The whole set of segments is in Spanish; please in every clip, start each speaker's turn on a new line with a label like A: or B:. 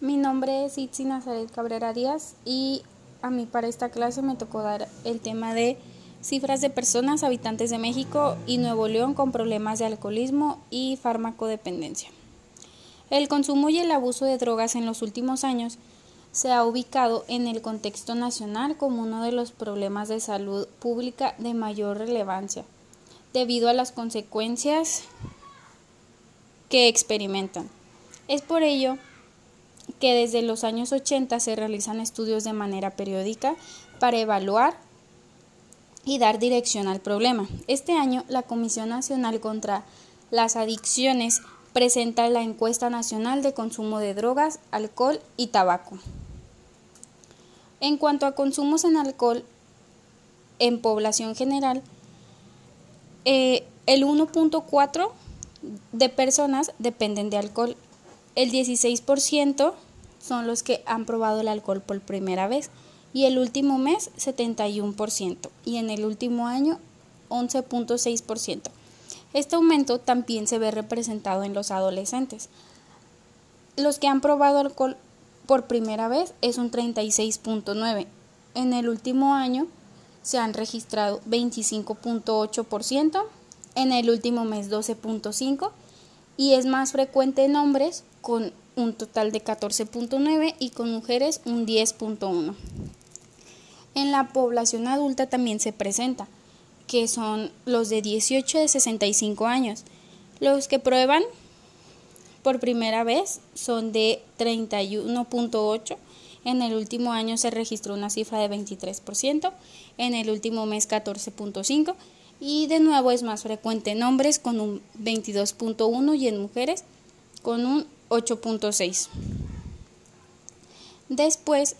A: Mi nombre es Itzi Nazaret Cabrera Díaz y a mí para esta clase me tocó dar el tema de cifras de personas habitantes de México y Nuevo León con problemas de alcoholismo y farmacodependencia. El consumo y el abuso de drogas en los últimos años se ha ubicado en el contexto nacional como uno de los problemas de salud pública de mayor relevancia, debido a las consecuencias que experimentan. Es por ello que desde los años 80 se realizan estudios de manera periódica para evaluar y dar dirección al problema. Este año, la Comisión Nacional contra las Adicciones presenta la encuesta nacional de consumo de drogas, alcohol y tabaco. En cuanto a consumos en alcohol en población general, eh, el 1.4 de personas dependen de alcohol el 16% son los que han probado el alcohol por primera vez y el último mes 71% y en el último año 11.6%. Este aumento también se ve representado en los adolescentes. Los que han probado alcohol por primera vez es un 36.9. En el último año se han registrado 25.8%, en el último mes 12.5% y es más frecuente en hombres con un total de 14.9 y con mujeres un 10.1. En la población adulta también se presenta, que son los de 18 de 65 años. Los que prueban por primera vez son de 31.8. En el último año se registró una cifra de 23%, en el último mes 14.5 y de nuevo es más frecuente en hombres con un 22.1 y en mujeres con un 8.6. Después,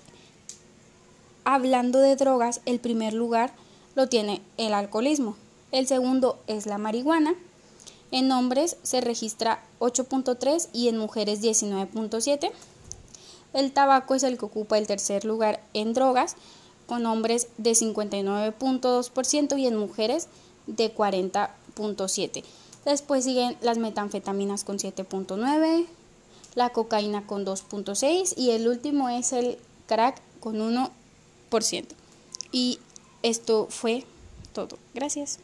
A: hablando de drogas, el primer lugar lo tiene el alcoholismo. El segundo es la marihuana. En hombres se registra 8.3 y en mujeres 19.7. El tabaco es el que ocupa el tercer lugar en drogas, con hombres de 59.2% y en mujeres de 40.7. Después siguen las metanfetaminas con 7.9, la cocaína con 2.6 y el último es el crack con 1%. Y esto fue todo. Gracias.